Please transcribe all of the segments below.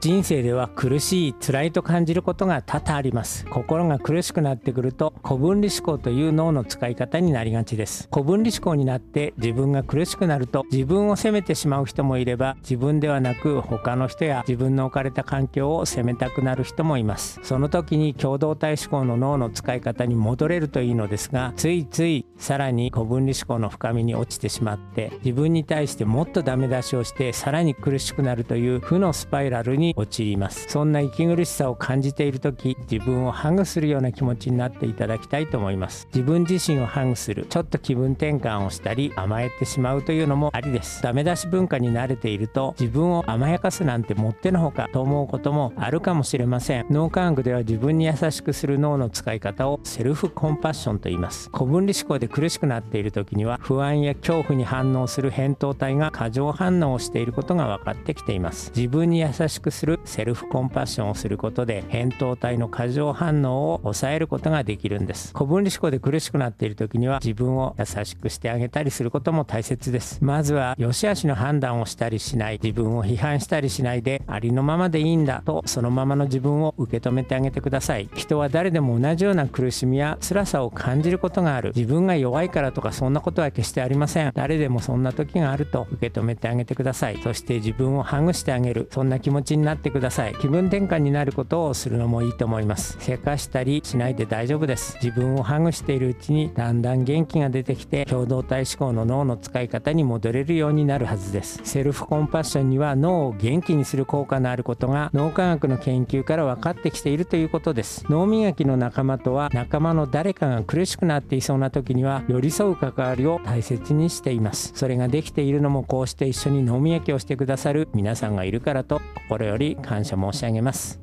人生では苦しい辛いと感じることが多々あります。心が苦しくなってくると古分離思考という脳の使い方になりがちです。古分離思考になって自分が苦しくなると自分を責めてしまう人もいれば自分ではなく他の人や自分の置かれた環境を責めたくなる人もいます。その時に共同体思考の脳の使い方に戻れるといいのですがついついさらに古分離思考の深みに落ちてしまって自分に対してもっとダメ出しをしてさらに苦しくなるという負のスパイラルにに陥ります。そんな息苦しさを感じている時自分をハグするような気持ちになっていただきたいと思います。自分自身をハグするちょっと気分転換をしたり甘えてしまうというのもありです。ダメ出し文化に慣れていると自分を甘やかすなんてもってのほかと思うこともあるかもしれません。脳科学では自分に優しくする脳の使い方をセルフコンパッションと言います。古分離思考で苦しくなっている時には不安や恐怖に反応する扁桃体が過剰反応をしていることが分かってきています。自分に優しくするセルフコンパッションをすることで扁桃体の過剰反応を抑えることができるんです。古分離思考で苦しくなっている時には自分を優しくしてあげたりすることも大切です。まずは良し悪しの判断をしたりしない自分を批判したりしないでありのままでいいんだとそのままの自分を受け止めてあげてください。人は誰でも同じような苦しみや辛さを感じることがある。自分が弱いからとかそんなことは決してありません。誰でもそんな時があると受け止めてあげてください。そして自分をハグしてあげる。そんな気持ちになってください。気分転換になることをするのもいいと思います。せかしたりしないで大丈夫です。自分をハグしているうちにだんだん元気が出てきて共同体思考の脳の使い方に戻れるようになるはずです。セルフコンパッションには脳を元気にする効果のあることが脳科学の研究から分かってきているということです。脳磨きの仲間とは仲間の誰かが苦しくなっていそうな時には寄り添う関わりを大切にしています。それができているのもこうして一緒に脳磨きをしてくださる皆さんがいるからと心より感謝申し上げます。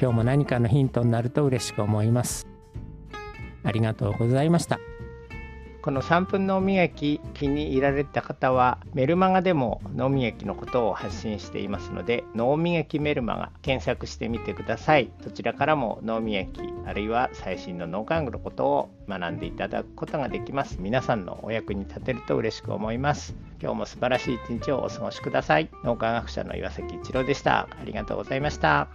今日も何かのヒントになると嬉しく思います。ありがとうございました。この3分脳磨き気に入られた方はメルマガでも脳磨きのことを発信していますので脳磨きメルマガ検索してみてください。そちらからも脳磨きあるいは最新の脳科学のことを学んでいただくことができます。皆さんのお役に立てると嬉しく思います。今日も素晴らしい一日をお過ごしください。脳科学者の岩崎一郎でした。ありがとうございました。